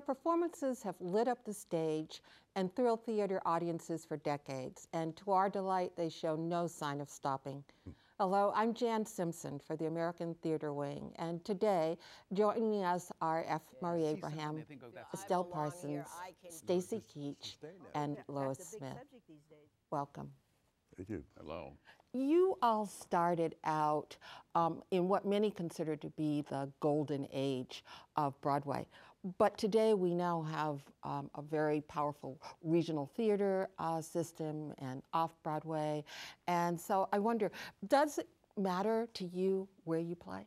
performances have lit up the stage and thrilled theater audiences for decades, and to our delight, they show no sign of stopping. Hello, I'm Jan Simpson for the American Theater Wing, and today, joining us are F. Murray Abraham, Estelle Parsons, Stacy Keach, and Lois Smith. Welcome. Thank you. Hello. You all started out um, in what many consider to be the golden age of Broadway. But today we now have um, a very powerful regional theater uh, system and off Broadway. And so I wonder does it matter to you where you play?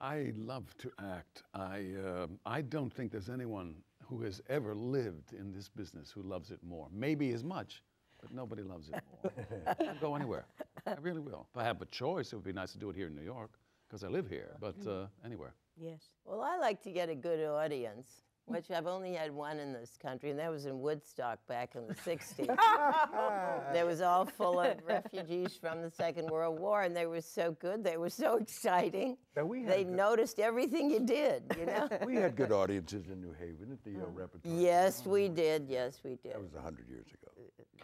I love to act. I, uh, I don't think there's anyone who has ever lived in this business who loves it more. Maybe as much, but nobody loves it more. I'll go anywhere. I really will. If I have a choice, it would be nice to do it here in New York because I live here, but uh, anywhere. Yes. Well, I like to get a good audience, which I've only had one in this country, and that was in Woodstock back in the 60s. that was all full of refugees from the Second World War, and they were so good. They were so exciting. Now, we had they good- noticed everything you did, you know? We had good audiences in New Haven at the uh, repertoire. yes, we did. Yes, we did. That was 100 years ago.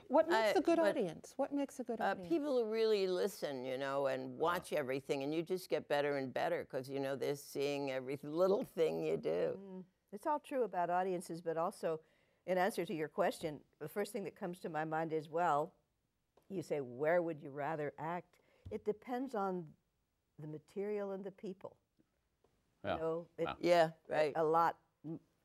What makes Uh, a good but, audience? What makes a good Uh, audience? people who really listen, you know, and watch everything, and you just get better and better because, you know, they're seeing every little thing you do. It's all true about audiences, but also, in answer to your question, the first thing that comes to my mind is well, you say, where would you rather act? It depends on the material and the people. Yeah. You know, it, Yeah. Yeah, right. a lot,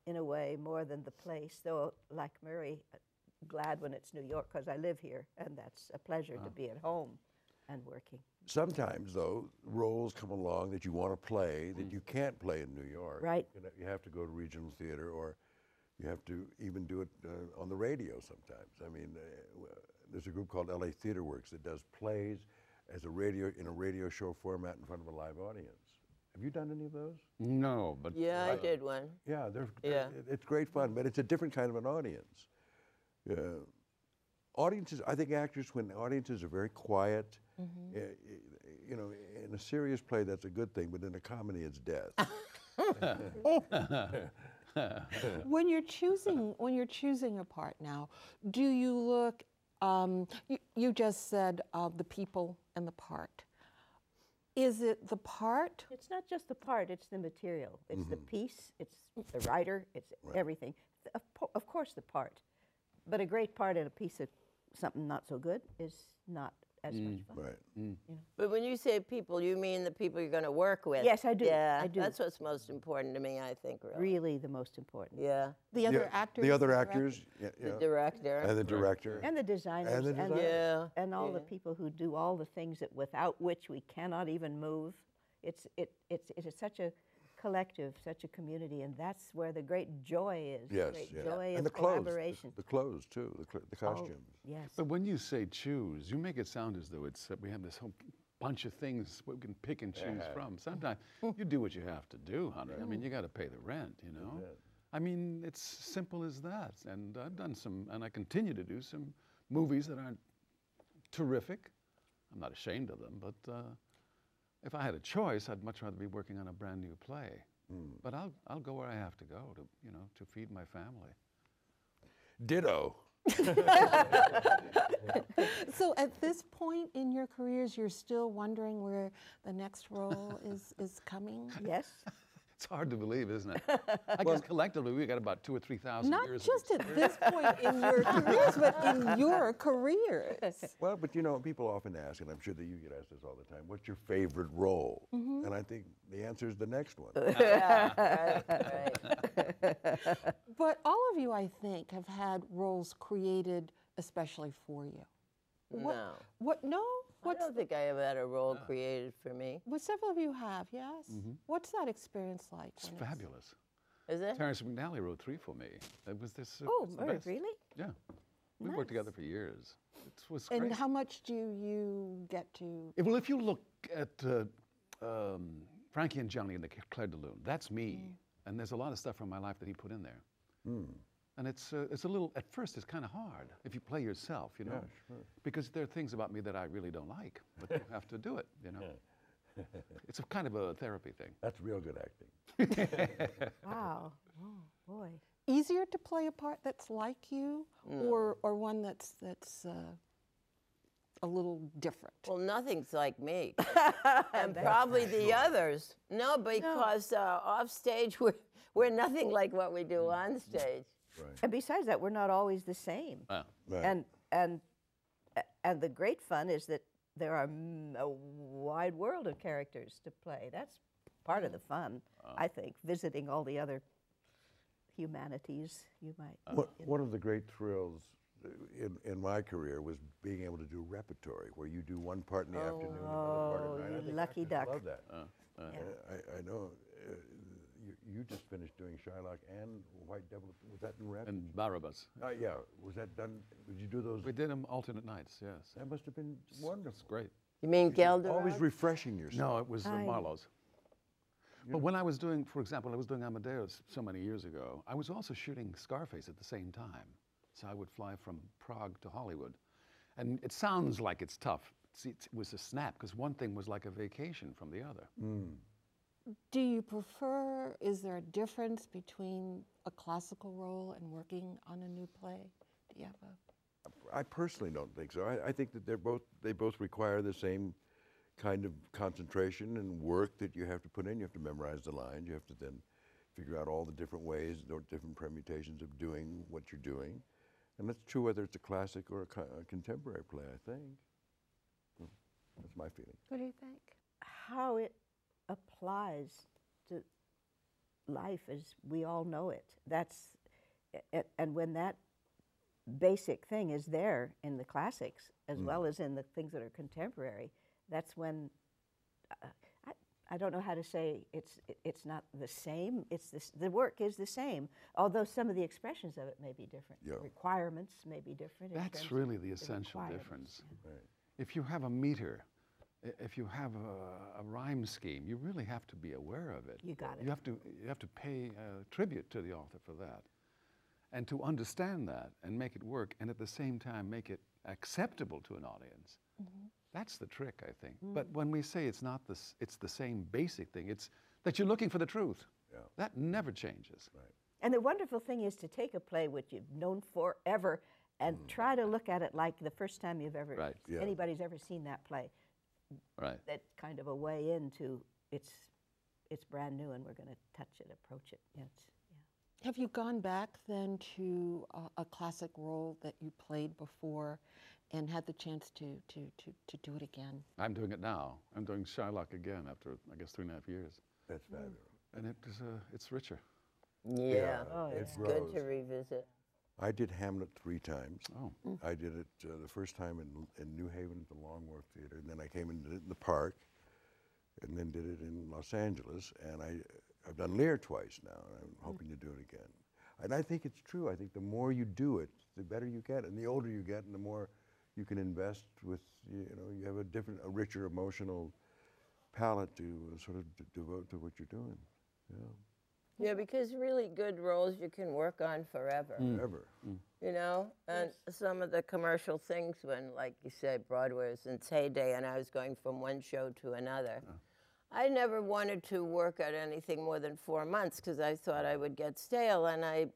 in a way, more than the place. Though, like Murray, uh, glad when it's New York because I live here, and that's a pleasure to be at home and working. Sometimes, though, roles come along that you want to play that you can't play in New York. Right. You, have to go to regional theater or you have to even do it uh, on the radio sometimes. I mean, uh, there's a group called LA Theater Works that does plays as a radio in a radio show format in front of a live audience. Have you done any of those? No, but Yeah, I did one. Yeah, they're, Yeah. it- it's great fun, but it's a different kind of an audience. Uh, audiences, I think actors, when audiences are very quiet, Mm-hmm. uh, you know, in a serious play, that's a good thing, but in a comedy, it's death. when you're choosing when you're choosing a part now, do you look? Um, you, you just said uh, the people and the part. Is it the part? It's not just the part, it's the material. It's the piece, it's the writer, it's everything. Of, of course, the part. But a great part in a piece of something not so good is not as much mm. fun. right. Mm. But when you say people, you mean the people you're going to work with. Yes, I do. Yeah, I do. that's what's most important to me, I think, really. Really, the most important. Yeah. The other Yeah, actors. The other actors. Yeah, The director. And the director. And the designers. And the and. Yeah, and all the people who do all the things that without which we cannot even move. It's, it, it's, it is such a collective, such a community, and that's where the great joy is. yes, great yeah. joy and of the clothes, the- The, clothes too, the, cl- the Oh, costumes. yes. But when you say choose, you make it sound as though it's uh, we have this whole bunch of things we can pick and choose from. Sometimes you do what you have to do, honey. I mean, you got to pay the rent, you know. I mean, it's simple as that. And I've done some, and I continue to do some movies that aren't terrific. I'm not ashamed of them, but uh, if I had a choice, I'd much rather be working on a brand new play. Hmm. But I'll, I'll go where I have to go to, you know, to feed my family. Ditto. So at this point in your careers, you're still wondering where the next role is is coming. Yes. It's hard to believe, isn't it? I guess collectively we've got about two or three thousand Not years. of just at this point in your careers, but in your careers. Well, but you know, people often ask, and I'm sure that you get asked this all the time, what's your favorite role? Mm-hmm. And I think the answer is the next one. yeah, right, right. But all of you, I think, have had roles created especially for you. What, No. What? No. I What's? don't think I ever had a role created for me. Well, several of you have. Yes. What's that experience like? It's when fabulous. Is it? Terrence McNally wrote three for me. It was this. uh, Oh, it's the Murray, best. really? Yeah. We worked together for years. It was And great. how much do you get to? Well, if you look at uh, um, Frankie and Johnny and the Clair de Lune, that's me. And there's a lot of stuff from my life that he put in there. And it's, uh, it's a little, at first, it's kind of hard if you play yourself, you know? Because there are things about me that I really don't like, but you have to do it, you know? it's a kind of a therapy thing. That's real good acting. Wow. Oh, boy. Easier to play a part that's like you, or or one that's that's uh, a little different. Well, nothing's like me, and probably the others. No, because uh, off stage we're we're nothing like what we do on stage. And besides that, we're not always the same. Ah, Right. And and and the great fun is that there are a wide world of characters to play. That's part of the fun, I think. Visiting all the other humanities you might. One, one of the great thrills uh, in, in my career was being able to do repertory, where you do one part in the afternoon, and another part Oh, at night. I lucky actors duck. Love that. uh, Uh, I, I know. Uh, you, you just finished doing Shylock and White Devil. Was that in rep? and Barabbas. uh, yeah. Was that done? Did you do those? We did them alternate nights, yes. That must have been wonderful. It's great. You mean Gelder? Always refreshing yourself. No, it was uh, I- Marlowe's. But when I was doing, for example, I was doing Amadeus so many years ago, I was also shooting Scarface at the same time. So I would fly from Prague to Hollywood. And it sounds like it's tough. See, it was a snap because one thing was like a vacation from the other. Do you prefer? Is there a difference between a classical role and working on a new play? Do you have a? I personally don't think so. I, I think that they're both they both require the same kind of concentration and work that you have to put in. You have to memorize the lines. You have to then figure out all the different ways, or different permutations of doing what you're doing. And that's true whether it's a classic or a, co- a contemporary play. I think. Hmm, That's my feeling. What do you think? How it applies to life as we all know it. That's a- a- and when that basic thing is there in the classics as well as in the things that are contemporary, that's when uh, I, I don't know how to say it's it- it's not the same. It's this, the work is the same, although some of the expressions of it may be different. Yeah. Requirements may be different. That's really the essential requirements. difference. Right. If you have a meter, i- if you have a, a rhyme scheme, you really have to be aware of it. You got it. You have to, you have to pay uh, tribute to the author for that. And to understand that and make it work, and at the same time make it acceptable to an audience. Mm-hmm. That's the trick, I think. Mm. But when we say it's not this, it's the same basic thing. It's that you're looking for the truth. Yeah. That never changes. Right. And the wonderful thing is to take a play which you've known forever and mm. try to look at it like the first time you've ever Right. Yeah. anybody's ever seen that play. Right. That's kind of a way into it's it's brand new and we're going to touch it, approach it. Yeah, yeah. Have you gone back then to a, a classic role that you played before, and had the chance to to to to do it again? I'm doing it now. I'm doing Shylock again after, I guess, three and a half years. That's fabulous. And it is, uh, it's richer. Yeah, Oh, it it's good to revisit. I did Hamlet three times. Oh. I did it uh, the first time in, in New Haven at the Long Wharf Theater, and then I came and did it in the park, and then did it in Los Angeles, and I, I've done Lear twice now, and I'm hoping to do it again. And I think it's true. I think the more you do it, the better you get, and the older you get, and the more you can invest with, you know, you have a different, a richer emotional palette to uh, sort of d- devote to what you're doing. Yeah, Yeah, because really good roles you can work on forever. Mm. ever. Mm. You know, and some of the commercial things when, like you said, Broadway was in its heyday, and I was going from one show to another. I never wanted to work at anything more than four months because I thought I would get stale, and I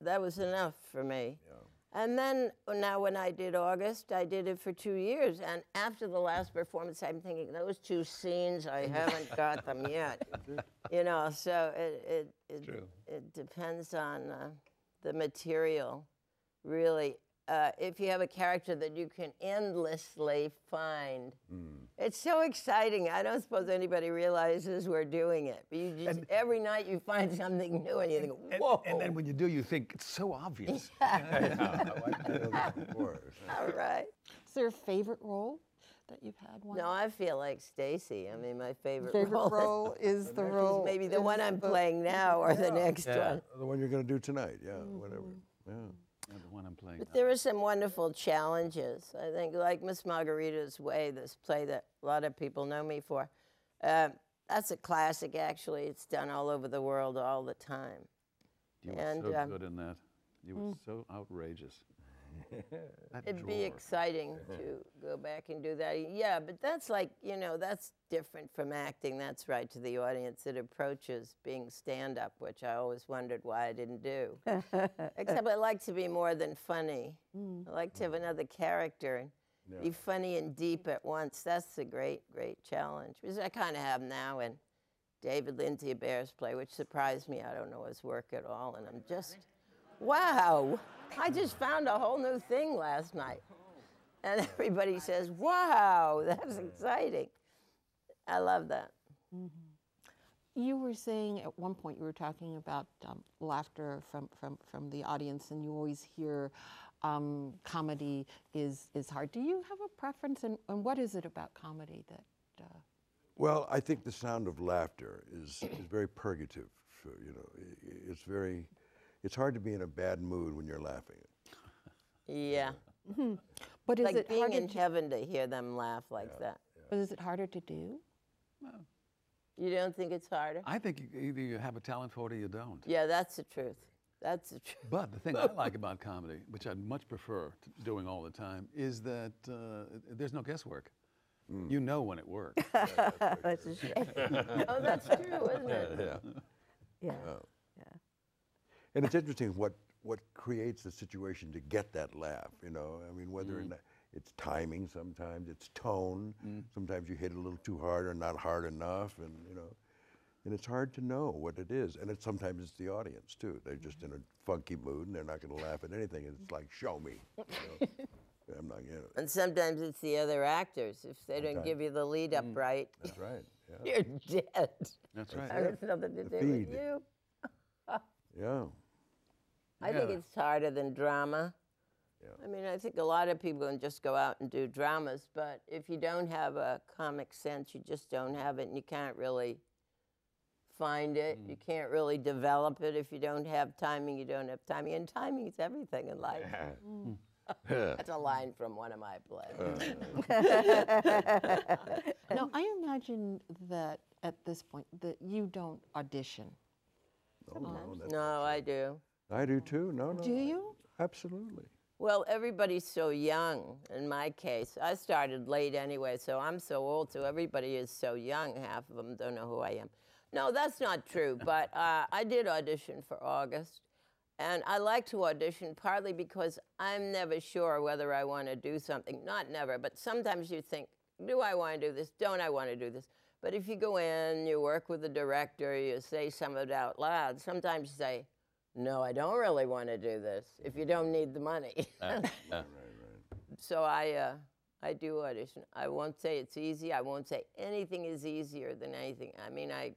that was enough for me. And then now, when I did August, I did it for two years. And after the last performance, I'm thinking those two scenes, I haven't got them yet. You know, so it it it, it depends on uh, the material, really. Uh, if you have a character that you can endlessly find, it's so exciting. I don't suppose anybody realizes we're doing it, but you just every night you find something new, and you think, "Whoa!" and then when you do, you think it's so obvious. I like. All right. Is there a favorite role that you've had? One No, I feel like Stacy. I mean, my favorite, favorite role, role is the role. maybe the one I'm the- playing now or the next one. The one you're going to do tonight, yeah, whatever. Yeah. Yeah, the one I'm playing. But now. there are some wonderful challenges. I think, like Miss Margarida's Way, this play that a lot of people know me for. Uh, that's a classic, actually. It's done all over the world all the time. You were and, so um, good in that. You were so outrageous. It'd be exciting to go back and do that. Yeah, but that's like, you know, that's different from acting. That's right to the audience. It approaches being stand up, which I always wondered why I didn't do. Except I like to be more than funny. Hmm. I like to have another character and be funny and deep at once. That's a great, great challenge, which I kind of have now in David Lindsay-Abaire's play, which surprised me. I don't know his work at all. And I'm just, wow, I just found a whole new thing last night. And everybody says, wow, that's exciting. I love that. You were saying at one point you were talking about um, laughter from, from, from the audience, and you always hear um, comedy is, is hard. Do you have a preference, and, and what is it about comedy that? Uh, Well, I think the sound of laughter is, is very purgative. For, you know, i- i- it's very, it's hard to be in a bad mood when you're laughing. Yeah. but is like it being harder? in to, heaven to hear them laugh like that. but is it harder to do? You don't think it's harder? I think either you have a talent for it or you don't. Yeah, that's the truth. That's the truth. But the thing I like about comedy, which I'd much prefer to doing all the time, is that uh, there's no guesswork. You know when it works. That's a shame. oh, that's true, isn't it? Yeah. Yeah. And it's interesting what, what creates the situation to get that laugh, you know? I mean, whether or mm. not it's timing sometimes, it's tone. Mm. Sometimes you hit a little too hard or not hard enough, and, you know, and it's hard to know what it is. And it's, sometimes it's the audience, too. They're just in a funky mood and they're not going to laugh at anything. And it's like, show me. You know? I'm not, you know. And sometimes it's the other actors. If they don't give you the lead up mm. right, That's right. Yeah. you're dead. That's right. And it's nothing to The do with you. Yeah. I think it's harder than drama. Yeah. I mean, I think a lot of people can just go out and do dramas, but if you don't have a comic sense, you just don't have it, and you can't really find it. You can't really develop it if you don't have timing. You don't have timing, and timing is everything in life. Mm. That's a line from one of my plays. no, I imagine that at this point that you don't audition. Oh, no, no, I do. I do too. No, no. Do I- you? Absolutely. Well, everybody's so young. In my case, I started late anyway, so I'm so old. So everybody is so young. Half of them don't know who I am. No, that's not true. But uh, I did audition for August, and I like to audition partly because I'm never sure whether I want to do something. Not never, but sometimes you think, do I want to do this? Don't I want to do this? But if you go in, you work with the director, you say some of it out loud. Sometimes you say, no, I don't really want to do this. If you don't need the money. so I, uh, I do audition. I won't say it's easy. I won't say anything is easier than anything. I mean, I,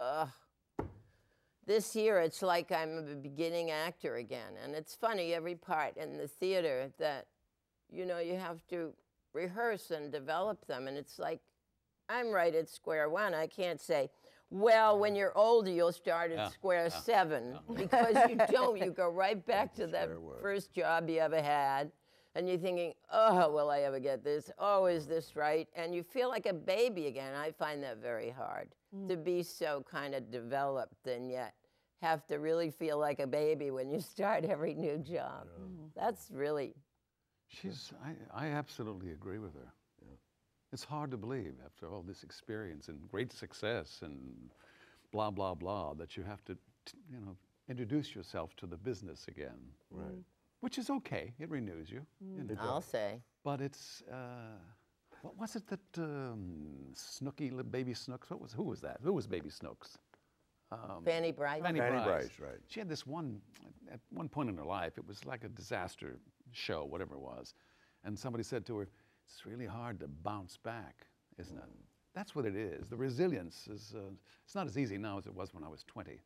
uh, this year it's like I'm a beginning actor again, and it's funny every part in the theater that, you know, you have to rehearse and develop them, and it's like I'm right at square one. I can't say. Well, when you're older, you'll start at Yeah, square yeah, seven because you don't. You go right back to that square first job you ever had, and you're thinking, oh, will I ever get this? Oh, is this right? And you feel like a baby again. I find that very hard mm. to be so kind of developed and yet have to really feel like a baby when you start every new job. That's really, mm. She's, I, I absolutely agree with her. It's hard to believe after all this experience and great success and blah, blah, blah, that you have to, t- you know, introduce yourself to the business again. Right. Which is okay. It renews you. you know. I'll say. But it's, uh, what was it that um, Snooky, Baby Snooks, what was, who was that? Who was Baby Snooks? Fanny Bright. Fanny, Fanny Brice. Brice, right. She had this one, at one point in her life, it was like a disaster show, whatever it was. And somebody said to her, It's really hard to bounce back, isn't it? That's what it is. The resilience is, uh, it's not as easy now as it was when I was 20,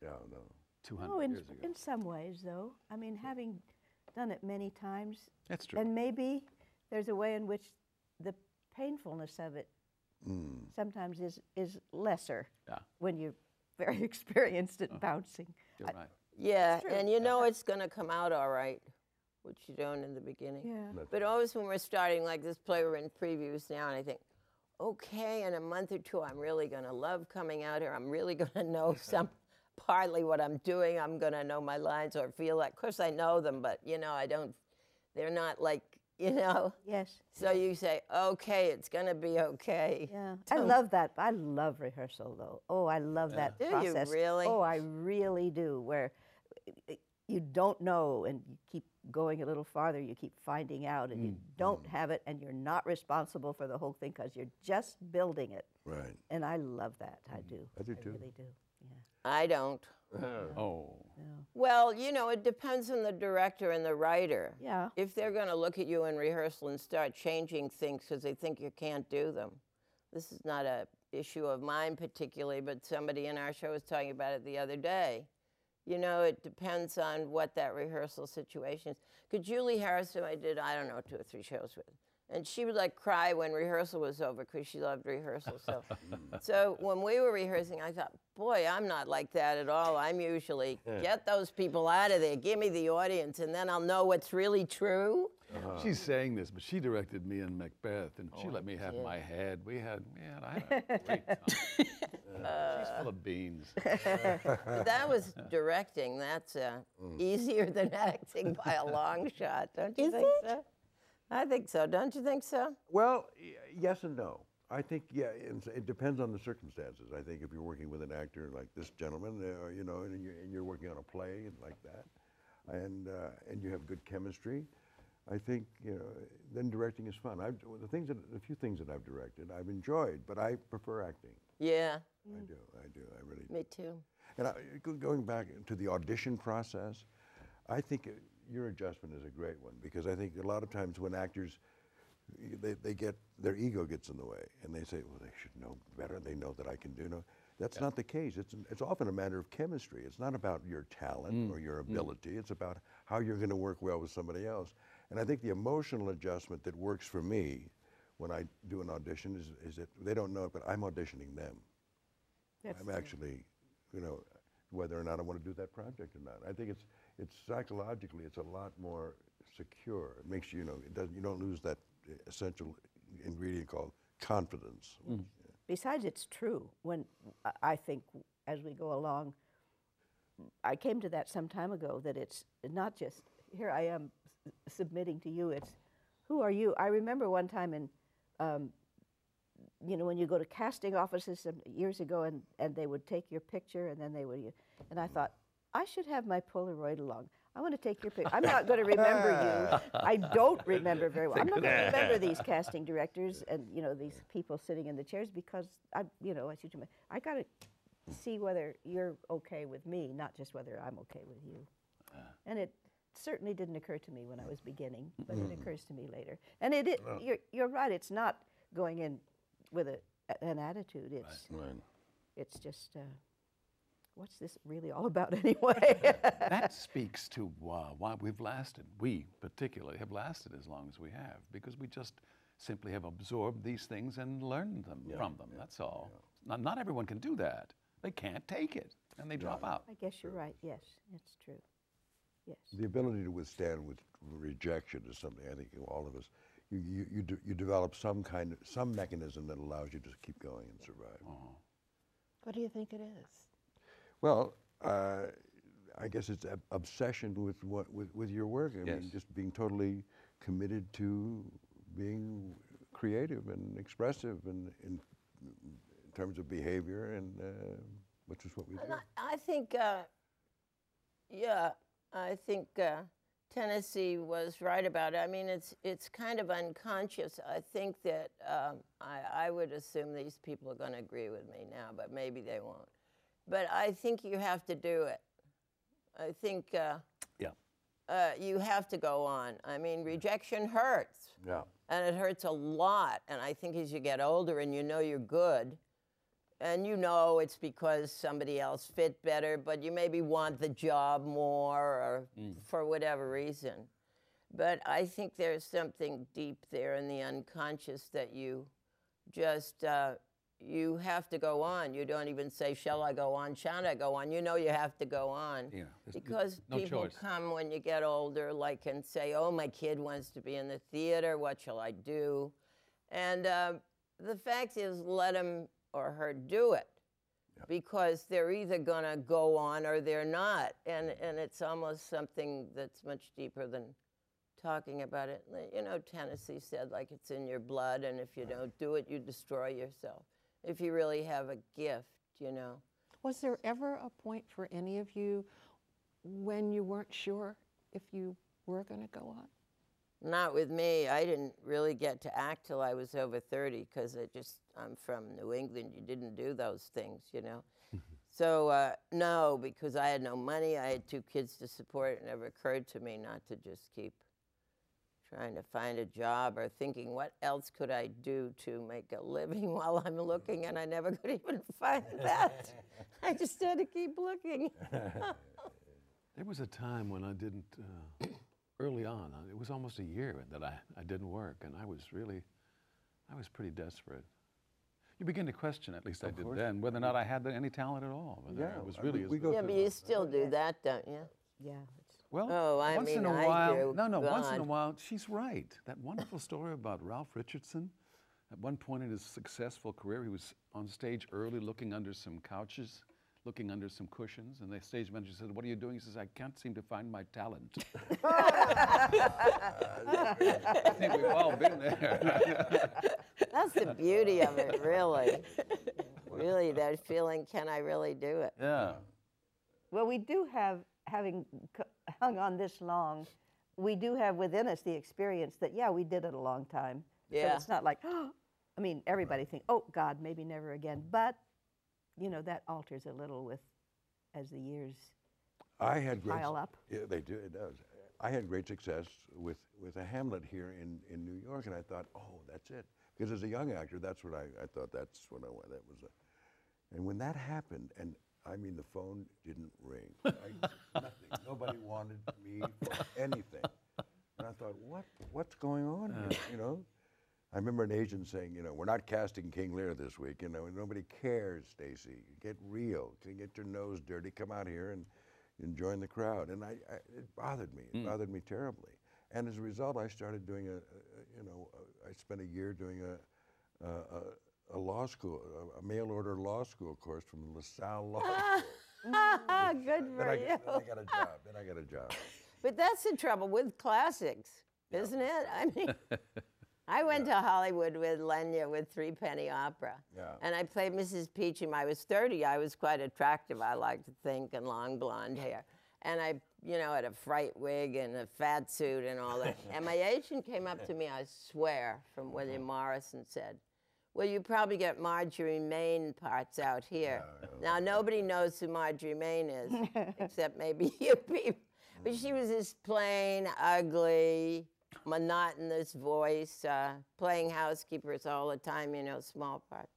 Yeah, no. 200 Oh, in, years ago. in some ways, though. I mean, having done it many times, That's true. and maybe there's a way in which the painfulness of it sometimes is, is lesser Yeah. when you're very experienced at bouncing. You're right. Yeah, and you know it's going to come out all right, which you don't in the beginning. Yeah. But always when we're starting, like this play, we're in previews now, and I think, okay, in a month or two, I'm really going to love coming out here. I'm really going to know some, partly what I'm doing. I'm going to know my lines or feel like, of course, I know them, but you know, I don't They're not like, you know. Yes. So you say, okay, it's going to be okay. Yeah, I love that. I love rehearsal, though. Oh, I love that Do you process. really? Oh, I really do. Where i- i- you don't know, and you keep going a little farther, you keep finding out, and you Mm, don't have it, and you're not responsible for the whole thing because you're just building it. Right. And I love that. I do. I do too. I really do. Yeah. I don't. Oh. Well, you know, it depends on the director and the writer. Yeah. If they're going to look at you in rehearsal and start changing things because they think you can't do them, this is not a issue of mine particularly, but somebody in our show was talking about it the other day. You know, it depends on what that rehearsal situation is. Because Julie Harris, who I did, I don't know, two or three shows with, and she would like cry when rehearsal was over because she loved rehearsal. So, hmm. so when we were rehearsing, I thought, boy, I'm not like that at all. I'm usually get those people out of there, give me the audience, and then I'll know what's really true. Uh-huh. She's saying this, but she directed me in Macbeth, and she oh, let me have my head. We had, man, I had a great time. She's full of beans. that was directing. That's uh, mm. easier than acting by a long shot, don't you Is think it? so? I think so. Don't you think so? Well, y- yes and no. I think yeah, it depends on the circumstances. I think if you're working with an actor like this gentleman, uh, you know, and you're, and you're working on a play and like that, and uh, and you have good chemistry, I think you know, then directing is fun. I've, the things that the few things that I've directed, I've enjoyed, but I prefer acting. Yeah, I do, I do, I really. do. me too. And I, going back to the audition process, I think uh, your adjustment is a great one because I think a lot of times when actors, they, they get, their ego gets in the way and they say, well, they should know better. They know that I can do no. That's not the case. It's, it's often a matter of chemistry. It's not about your talent mm, or your mm. ability. It's about how you're going to work well with somebody else. And I think the emotional adjustment that works for me when I do an audition is, is that they don't know it, but I'm auditioning them. That's I'm actually, you know, whether or not I want to do that project or not. I think it's it's psychologically it's a lot more secure. It makes you, you know, it doesn't you don't lose that essential ingredient called confidence. Besides, it's true. When I- I think as we go along, I came to that some time ago that it's not just here I am submitting to you. It's who are you? I remember one time in, um, you know, when you go to casting offices some years ago, and and they would take your picture, and then they would, and I thought I should have my Polaroid along. I want to take your picture. I'm not going to remember you. I don't remember very well. I'm not going to remember these casting directors and you know these people sitting in the chairs because I, you know, I see too. I got to see whether you're okay with me, not just whether I'm okay with you. And it certainly didn't occur to me when I was beginning, but it occurs to me later. And it, it you're, you're right. It's not going in with a, an attitude. It's Right. it's just uh, what's this really all about anyway? that speaks to uh, why we've lasted. We particularly have lasted as long as we have because we just simply have absorbed these things and learned them from them. That's all. Not, not everyone can do that. They can't take it and they drop out. I guess you're right. Yes, it's true. Yes. The ability to withstand with rejection is something I think all of us. You, you, you, de- you develop some kind of some mechanism that allows you to keep going and survive. What do you think it is? Well, uh, I guess it's ob- obsession with what with, with your work. I mean, Yes. just being totally committed to being creative and expressive and in, in terms of behavior, and uh, which is what we do. I, I think, uh, yeah, I think uh, Tennessee was right about it. I mean, it's it's kind of unconscious. I think that um, I, I would assume these people are going to agree with me now, but maybe they won't. But I think you have to do it. I think uh, Yeah. uh, you have to go on. I mean, rejection hurts Yeah. and it hurts a lot. And I think as you get older and you know you're good, and you know it's because somebody else fit better, but you maybe want the job more or for whatever reason. But I think there's something deep there in the unconscious that you just uh, you have to go on. You don't even say, "Shall I go on? Shan't I go on?" You know you have to go on Yeah, because no people choice. come when you get older, like and say, "Oh, my kid wants to be in the theater. What shall I do?" And uh, the fact is, let him or her do it because they're either going to go on or they're not, and and it's almost something that's much deeper than talking about it. You know, Tennessee said like it's in your blood, and if you don't do it, you destroy yourself. If you really have a gift, you know. Was there ever a point for any of you when you weren't sure if you were going to go on? Not with me. I didn't really get to act till I was over 30 because I just, I'm from New England. You didn't do those things, you know. so, uh, no, because I had no money. I had two kids to support. It never occurred to me not to just keep trying to find a job or thinking, what else could I do to make a living while I'm looking? And I never could even find that. I just had to keep looking. There was a time when I didn't, uh, early on, uh, it was almost a year that I, I didn't work, and I was really, I was pretty desperate. You begin to question, at least I did course. then, whether or not I had any talent at all. Whether Yeah, it was really we- as we go yeah, but you still do that, don't you? Yeah. It's, Well, Oh, I once in a a I while. do. No, no, once in a while, she's right. That wonderful story about Ralph Richardson. At one point in his successful career, he was on stage early looking under some couches, looking under some cushions, and the stage manager said, What are you doing? He says, I can't seem to find my talent. I think we've all been there. That's the beauty of it, really. really, that feeling, can I really do it? yeah. well, we do have, having c- hung on this long, we do have within us the experience that, yeah, we did it a long time. So Yeah. it's not like, I mean, everybody think, oh, God, maybe never again. But, you know, that alters a little with, as the years I had great. pile up. Yeah, they do. It does. I had great success with with a Hamlet here in in New York, and I thought, oh, that's it. Because as a young actor, that's what I I thought. That's what I want. That was a. And when that happened, and I mean, the phone didn't ring. I, nothing. Nobody wanted me for anything. And I thought, what what's going on here? Uh. You know. I remember an agent saying, you know, we're not casting King Lear this week. You know, nobody cares, Stacy. Get real. Can you get your nose dirty? Come out here and, and join the crowd. And I, I, it bothered me. It hmm. bothered me terribly. And as a result, I started doing a, a a- you know, a, I spent a year doing a, a, a, law school, a, a mail order law school course from LaSalle Law School. Good then, for I, you. got- then I got a job. Then I got a job. But that's the trouble with classics, isn't it? I mean, I went to Hollywood with Lenya with Threepenny Opera. Yeah. And I played Mrs. Peachum. I was 30. I was quite attractive, I like to think, and long blonde hair. And I, you know, had a fright wig and a fat suit and all that. and my agent came up to me, I swear, from William uh-huh. Morris and said, well, you probably get Marjorie Main parts out here. Now, nobody knows who Marjorie Main is, except maybe you people. But she was this plain, ugly, monotonous voice, uh, playing housekeepers all the time, you know, small parts.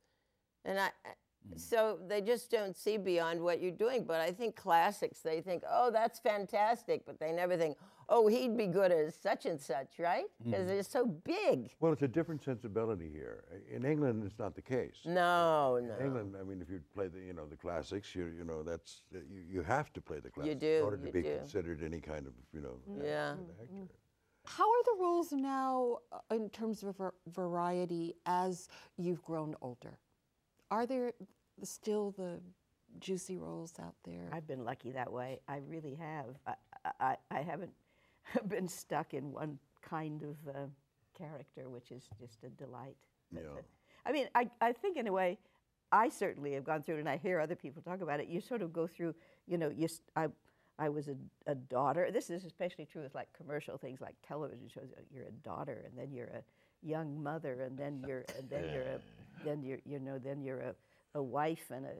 And I, I- so they just don't see beyond what you're doing. But I think classics, they think, oh, that's fantastic. But they never think, oh, he'd be good as such and such, right? Because they're so big. Well, it's a different sensibility here. In England, it's not the case. No, no. In England, I mean, if you play the, you know, the classics, you, you know, that's you, you have to play the classics do, in order to be do. considered any kind of, you know, Yeah. actor. How are the roles now uh, in terms of variety as you've grown older? Are there still the juicy roles out there? I've been lucky that way. I really have. I, I, I haven't been stuck in one kind of uh, character, which is just a delight. Yeah. I mean, I, I think in a way, I certainly have gone through it, and I hear other people talk about it. You sort of go through, you know, you, I, I was a, a daughter. This is especially true with like commercial things like television shows. You're a daughter, and then you're a young mother, and then you're, and then you're a, then you're, you know, then you're a, a wife and a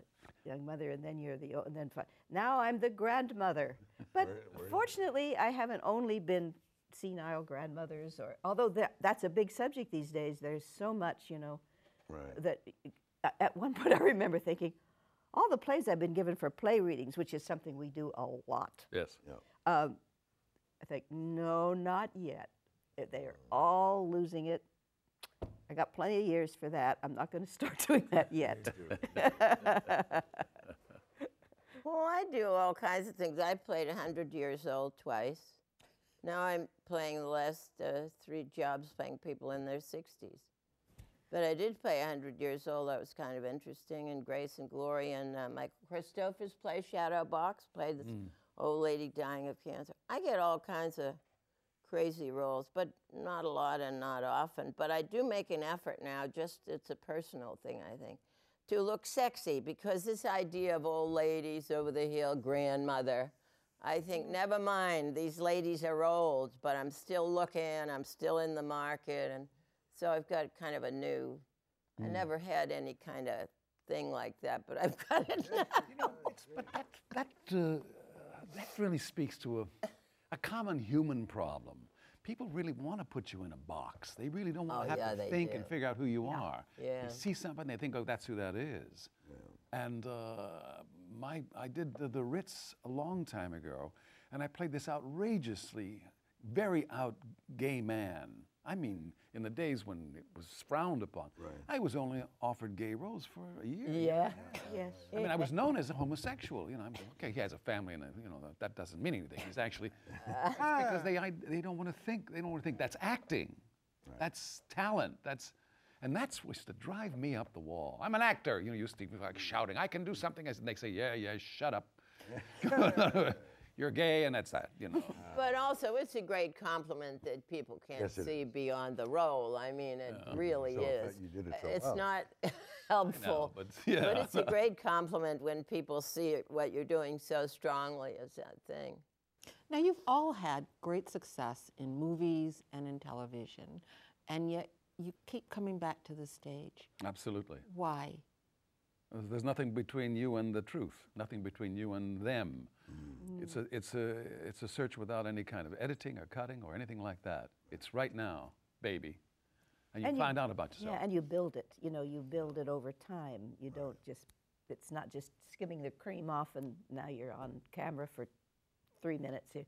young mother, and then you're the, o- and then fi- now I'm the grandmother. But fortunately, I haven't only been senile grandmothers, or although that, that's a big subject these days. There's so much, you know, Right. that at one point I remember thinking, all the plays I've been given for play readings, which is something we do a lot. Yes. Um, I think, no, not yet. They are all losing it. I got plenty of years for that. I'm not going to start doing that yet. Well, I do all kinds of things. I played 100 years old twice. Now I'm playing the last uh, three jobs playing people in their 60s. But I did play 100 years old. That was kind of interesting. And Grace and Glory and uh, Michael Cristofer's play Shadow Box, played this old lady dying of cancer. I get all kinds of crazy roles, but not a lot and not often. But I do make an effort now, just it's a personal thing, I think, to look sexy because this idea of old ladies over the hill, grandmother, I think, never mind, these ladies are old, but I'm still looking, I'm still in the market. And so I've got kind of a new, I never had any kind of thing like that, but I've got it now. You know, it's, but that, that, uh, that really speaks to a, a common human problem. People really want to put you in a box. They really don't want Oh, to have yeah, to they think and figure out who you are. Yeah. They see something, they think, oh, that's who that is. And uh, my, I did the, the Ritz a long time ago, and I played this outrageously, very out gay man. I mean, in the days when it was frowned upon, I was only offered gay roles for a year. Yeah. Yes. I mean, I was known as a homosexual. You know, I'm, okay, he has a family, and uh, you know that, that doesn't mean anything. He's actually it's because they I, they don't want to think they don't want to think that's acting, that's talent, that's and that's what used to drive me up the wall. I'm an actor. You know, used to be like shouting, I can do something, and they say, yeah, yeah, shut up. You're gay, and that's that. You know. But also, it's a great compliment that people can't Yes, it see beyond the role. I mean, it really So, is. you did it so it's well. not helpful, but yeah. but it's a great compliment when people see it, what you're doing so strongly as that thing. Now, you've all had great success in movies and in television, and yet you keep coming back to the stage. Absolutely. Why? There's nothing between you and the truth, nothing between you and them. It's, mm. a, it's, a, it's a search without any kind of editing or cutting or anything like that. It's right now, baby. And you And you- find out about yourself. Yeah, and you build it. You know, you build it over time. You don't just. It's not just skimming the cream off and now you're on camera for three minutes. You,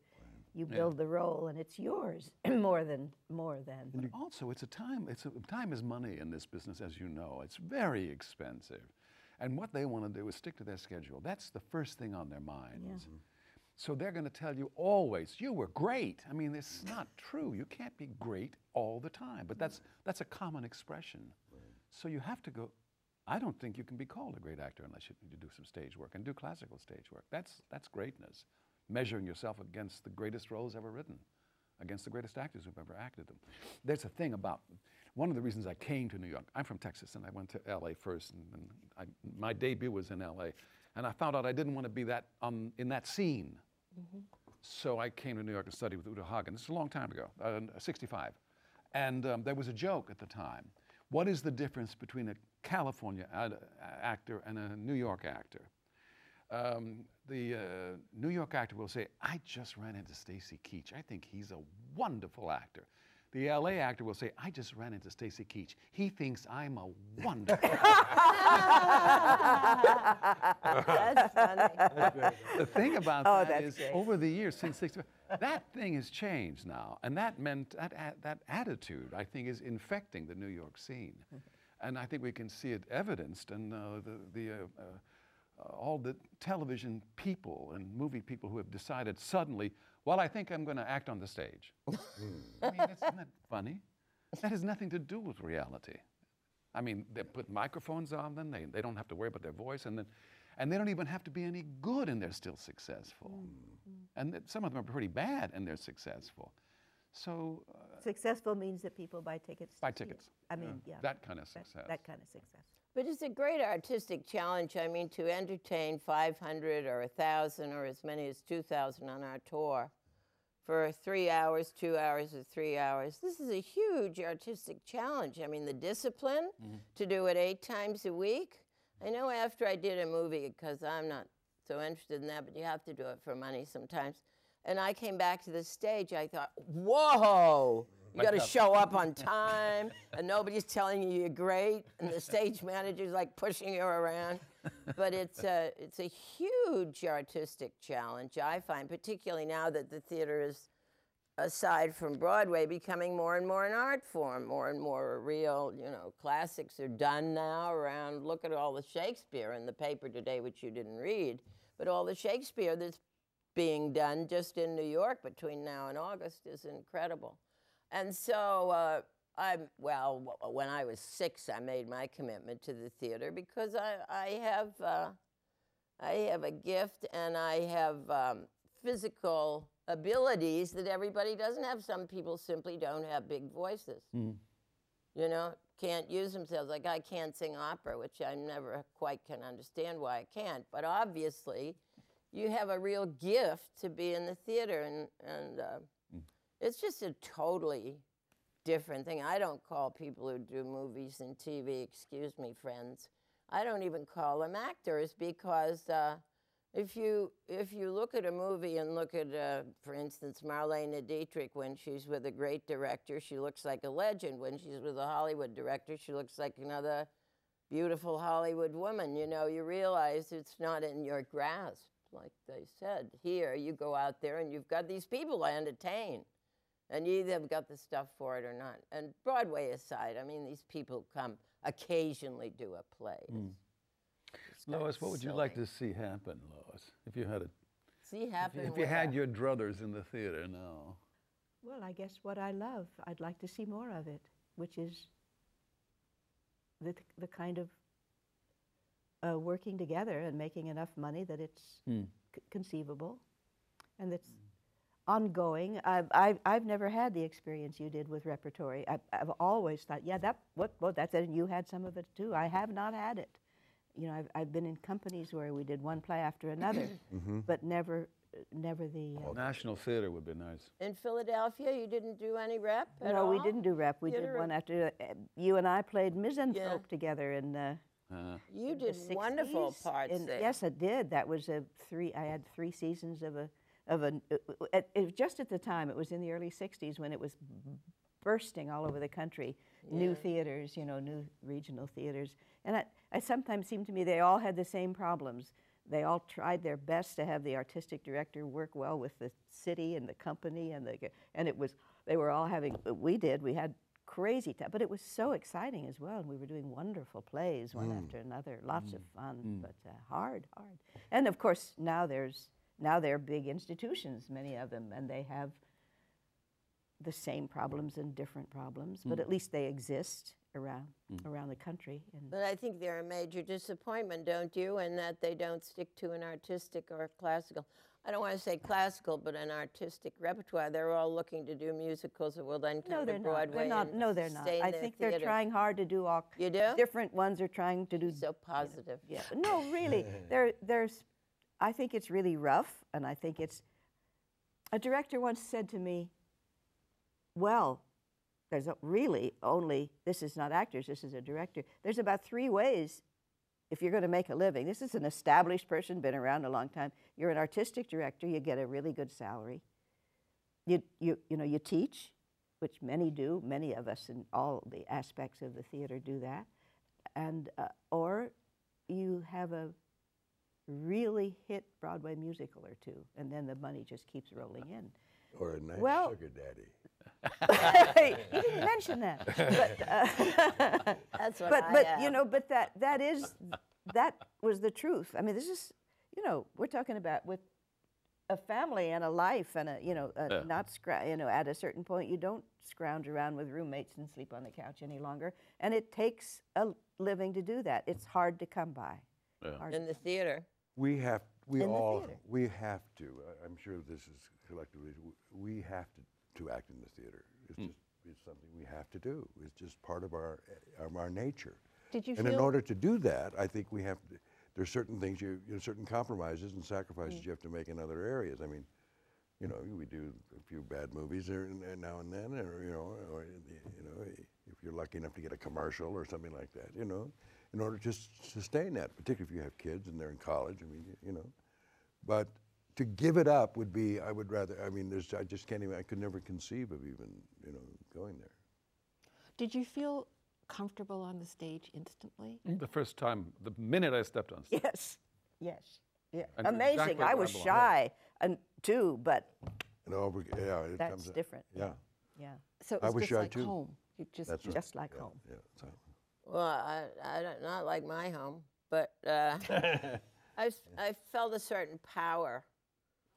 you build the role and it's yours more than more than. But also, it's a time. It's a, time is money in this business, as you know. It's very expensive, and what they want to do is stick to their schedule. That's the first thing on their minds. So they're going to tell you always, "You were great." I mean, it's not true. You can't be great all the time, but that's that's a common expression. So you have to go. I don't think you can be called a great actor unless you, you do some stage work and do classical stage work. That's that's greatness, measuring yourself against the greatest roles ever written against the greatest actors who've ever acted them. There's a thing about one of the reasons I came to New York. I'm from Texas, and I went to LA first, and, and I, my debut was in LA, and I found out I didn't want to be that um, in that scene. So I came to New York to study with Uta Hagen. This is a long time ago, uh, 65, and um, there was a joke at the time. What is the difference between a California ad- actor and a New York actor? um, the uh, New York actor will say, I just ran into Stacy Keach. I think he's a wonderful actor. The LA actor will say, I just ran into Stacy Keach. He thinks I'm a wonderful That's funny. The thing about Oh, that's great. over the years since 65, that thing has changed now. And that meant, that, that attitude, I think, is infecting the New York scene. And I think we can see it evidenced in uh, the, the, uh, uh, uh, all the television people and movie people who have decided suddenly, well, I think I'm going to act on the stage. I mean, that's not that funny. That has nothing to do with reality. I mean, they put microphones on them. They, they don't have to worry about their voice, and then, and they don't even have to be any good, and they're still successful. And that- some of them are pretty bad, and they're successful. So uh, Successful means that people buy tickets. to buy see it. tickets. I mean, yeah. that kind of that, success. that kind of success. But it's a great artistic challenge. I mean, to entertain 500 or 1,000 or as many as 2,000 on our tour for three hours, two hours, or three hours. This is a huge artistic challenge. I mean, the discipline mm-hmm. to do it eight times a week. I know after I did a movie, because I'm not so interested in that, but you have to do it for money sometimes. And I came back to the stage, I thought, whoa, you got to show up on time, and nobody's telling you you're great, and the stage manager's like pushing you around. But it's a, it's a huge artistic challenge, I find, particularly now that the theater is, aside from Broadway, becoming more and more an art form, more and more a real, you know, classics are done now around, look at all the Shakespeare in the paper today, which you didn't read, but all the Shakespeare that's being done just in New York between now and August is incredible. And so uh, I'm, well, when I was six, I made my commitment to the theater because I, I have, uh, I have a gift and I have um, physical abilities that everybody doesn't have. Some people simply don't have big voices. You know, can't use themselves. Like I can't sing opera, which I never quite can understand why I can't. But obviously, you have a real gift to be in the theater, and and uh, it's just a totally different thing. I don't call people who do movies and TV, excuse me, friends. I don't even call them actors because uh, if you if you look at a movie and look at, uh, for instance, Marlene Dietrich when she's with a great director, she looks like a legend. When she's with a Hollywood director, she looks like another beautiful Hollywood woman. You know, you realize it's not in your grasp, like they said. Here, you go out there and you've got these people to entertain. And you either have got the stuff for it or not. And Broadway aside, I mean, these people come occasionally do a play. It's- it's Lois, what would you like to see happen, Lois, if you had a, See if happen you, if you where? had your druthers in the theater now? Well, I guess what I love, I'd like to see more of it, which is the, the kind of uh, working together and making enough money that it's c- conceivable and that's ongoing. I've, I've, I've never had the experience you did with repertory. I've, I've always thought, yeah, that, what, well, that's it, and you had some of it too. I have not had it. You know, I've, I've been in companies where we did one play after another, but never, never the. Uh, National Theater would be nice. In Philadelphia, you didn't do any rep at no, we didn't do rep. We did one after uh, you and I played Misanthrope together in uh, Uh, You the did wonderful 60s. parts And there. Yes, I did. That was a three. I had three seasons of a of a. uh, uh, At, just at the time, it was in the early '60s when it was bursting all over the country. New theaters, you know, new regional theaters, and I, I sometimes seemed to me they all had the same problems. They all tried their best to have the artistic director work well with the city and the company, and the and it was they were all having. We did. We had crazy time, but it was so exciting as well. And we were doing wonderful plays one after another, lots of fun, but uh, hard, hard. And of course, now there's now they're big institutions, many of them, and they have the same problems and different problems, but mm. at least they exist around mm. around the country. And But I think they're a major disappointment, don't you? In that they don't stick to an artistic or classical. I don't want to say classical, but an artistic repertoire. They're all looking to do musicals that will then come no, to they're not. Broadway. They're not. and No, they're not. stay in I their think they're trying hard to do all. You do? Different ones are trying to do So positive. Yeah, no, really, there, there's. I think it's really rough, and I think it's. A director once said to me, "Well, there's really only this is not actors. This is a director. There's about three ways, if you're going to make a living. This is an established person, been around a long time. You're an artistic director. You get a really good salary. You you you know you teach, which many do. Many of us in all the aspects of the theater do that, and uh, or you have a really hit Broadway musical or two, and then the money just keeps rolling in. Or a nice Well- sugar daddy. you didn't mention that, but, uh, That's what but I but have. you know, but that that is that was the truth. I mean, this is you know we're talking about with a family and a life and a you know a Yeah. not scra- you know at a certain point you don't scrounge around with roommates and sleep on the couch any longer, and it takes a living to do that. It's hard to come by. Yeah. In the theater. We have, we In all, theater. we have to, I- I'm sure this is collectively, we have to, to act in the theater. It's just, it's something we have to do. It's just part of our, of our nature. Did you And in order to do that, I think we have, to, there's certain things you, you know, certain compromises and sacrifices Mm. you have to make in other areas. I mean, you know, we do a few bad movies there and and now and then, or, you know, or, you know, if you're lucky enough to get a commercial or something like that, you know, in order to s- sustain that, particularly if you have kids and they're in college, I mean, you know. But to give it up would be, I would rather, I mean, there's, I just can't even, I could never conceive of even, you know, going there. Did you feel comfortable on the stage instantly? Mm, the first time, the minute I stepped on stage. Yes, yes, yeah. I Amazing. exactly I where I was shy and too, but And over, yeah, it That's comes. different, Yeah, yeah, So it I was was just shy like too. home. You just, that's right. just like Yeah, home. Yeah, so. Well, I, I don't, not like my home, but uh, I, s- I felt a certain power.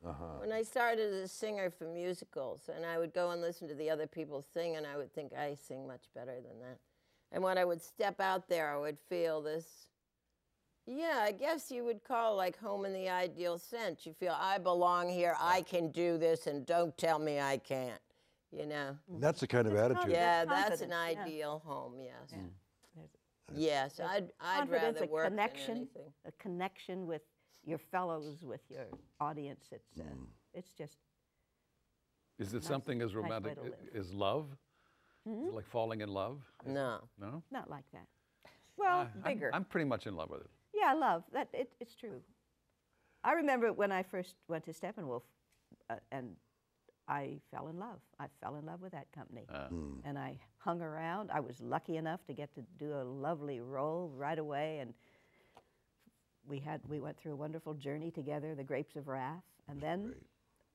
Uh-huh. When I started as a singer for musicals, and I would go and listen to the other people sing, and I would think I sing much better than that. And when I would step out there, I would feel this Yeah, I guess you would call like home in the ideal sense. You feel I belong here, I can do this, and don't tell me I can't. You know? That's the kind of attitude. Yeah, that's an confidence, yeah. ideal home. Yes. There's Yes, I'd I'd confidence, rather a work connection, than anything. a connection with your fellows, with your audience. It's, uh, Mm. it's just Is it Nice- something as nice way romantic to i- live. Hmm? as love? Is it like falling in love? No. No? not like that. Well, I- I'm- bigger. I'm, pretty much in love with it. Yeah, love. That it, it's true. I remember when I first went to Steppenwolf, uh, and I fell in love. I fell in love with that company, Uh, and I hung around. I was lucky enough to get to do a lovely role right away, and we had we went through a wonderful journey together, the Grapes of Wrath, and then great.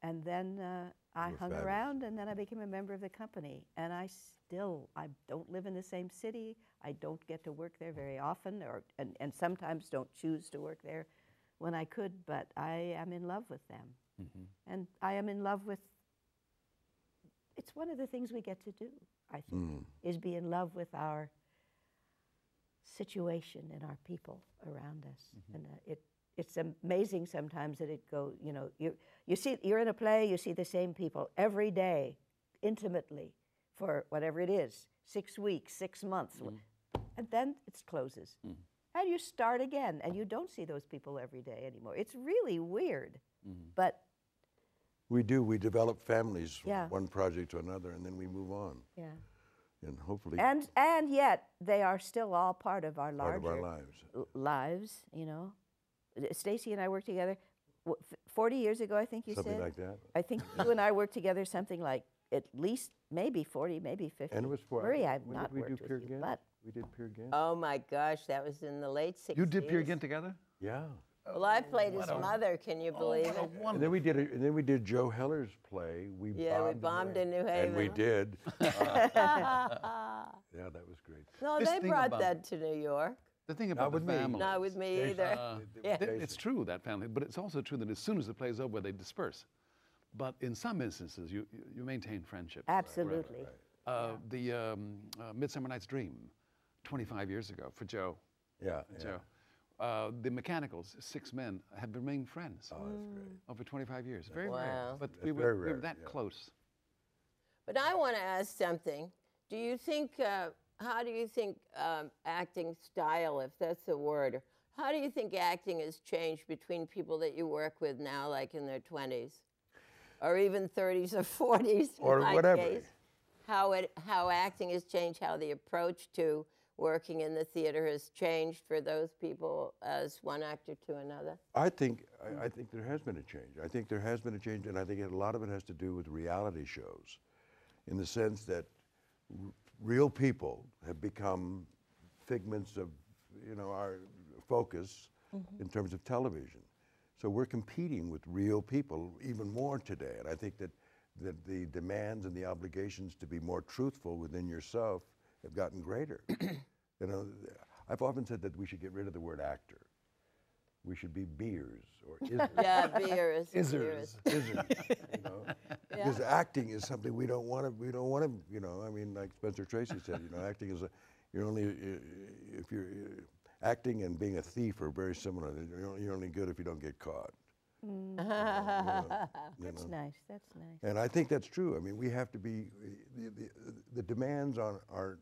and then uh, I hung fabulous. around, and then I became a member of the company. And I still, I don't live in the same city. I don't get to work there very often, or and, and sometimes don't choose to work there when I could. But I am in love with them, and I am in love with. It's one of the things we get to do. I think Mm. is be in love with our situation and our people around us, and uh, it it's amazing sometimes that it go. You know, you you see you're in a play, you see the same people every day, intimately, for whatever it is, six weeks, six months, wh- and then it closes, and you start again, and you don't see those people every day anymore. It's really weird, but We do. We develop families from Yeah. one project to another, and then we move on. yeah. And hopefully, And and yet they are still all part of our part larger of our lives. l- lives, you know. Uh, Stacy and I worked together 40 years ago, I think you Something said. Something like that. I think you and I worked together something like at least maybe 40, maybe 50. And it was for. Marie, I've when not did we do worked with Peer you, but We did Peer Gynt? Oh my gosh, that was in the late 60s. you did Peer Gynt together? yeah. Well, I played his mother. Can you believe it? And then we did. A, and then we did Joe Heller's play. We Yeah, we bombed, bombed in New And we Haven. did. yeah, that was great. No, This they thing brought about- that to New York. The thing about with the me. family. Not with me Jason. either. Uh, Yeah. th- it's true that family, but it's also true that as soon as the play's over, they disperse. But in some instances, you you- you maintain friendship. absolutely. Uh, The um, uh, Midsummer Night's Dream, 25 years ago for Joe. Yeah. yeah. Joe. Uh, the Mechanicals, six men, have remained friends Oh, that's great. over 25 years. Very Wow. rare, but we were, very we were that yeah. close. But I want to ask something. Do you think, uh, how do you think um, acting style, if that's the word, how do you think acting has changed between people that you work with now, like in their 20s, or even 30s or 40s? in Or my whatever. case? How, it, how acting has changed, how the approach to working in the theater has changed for those people as one actor to another? I think I, I think there has been a change. I think there has been a change, and I think a lot of it has to do with reality shows, in the sense that r- real people have become figments of you know our focus mm-hmm. in terms of television. So we're competing with real people even more today, and I think that that the demands and the obligations to be more truthful within yourself have gotten greater. you know, I've often said that we should get rid of the word actor. We should be beers or isers. Yeah, beers. Izzers. Izzers, you know? Because acting is something we don't want to. We don't want to. You know, I mean, like Spencer Tracy said, you know, acting is a. You're only uh, if you're uh, acting and being a thief are very similar. You're only, good if you don't get caught. You know, you That's know. nice. That's nice. And I think that's true. I mean, we have to be the, the, the demands on our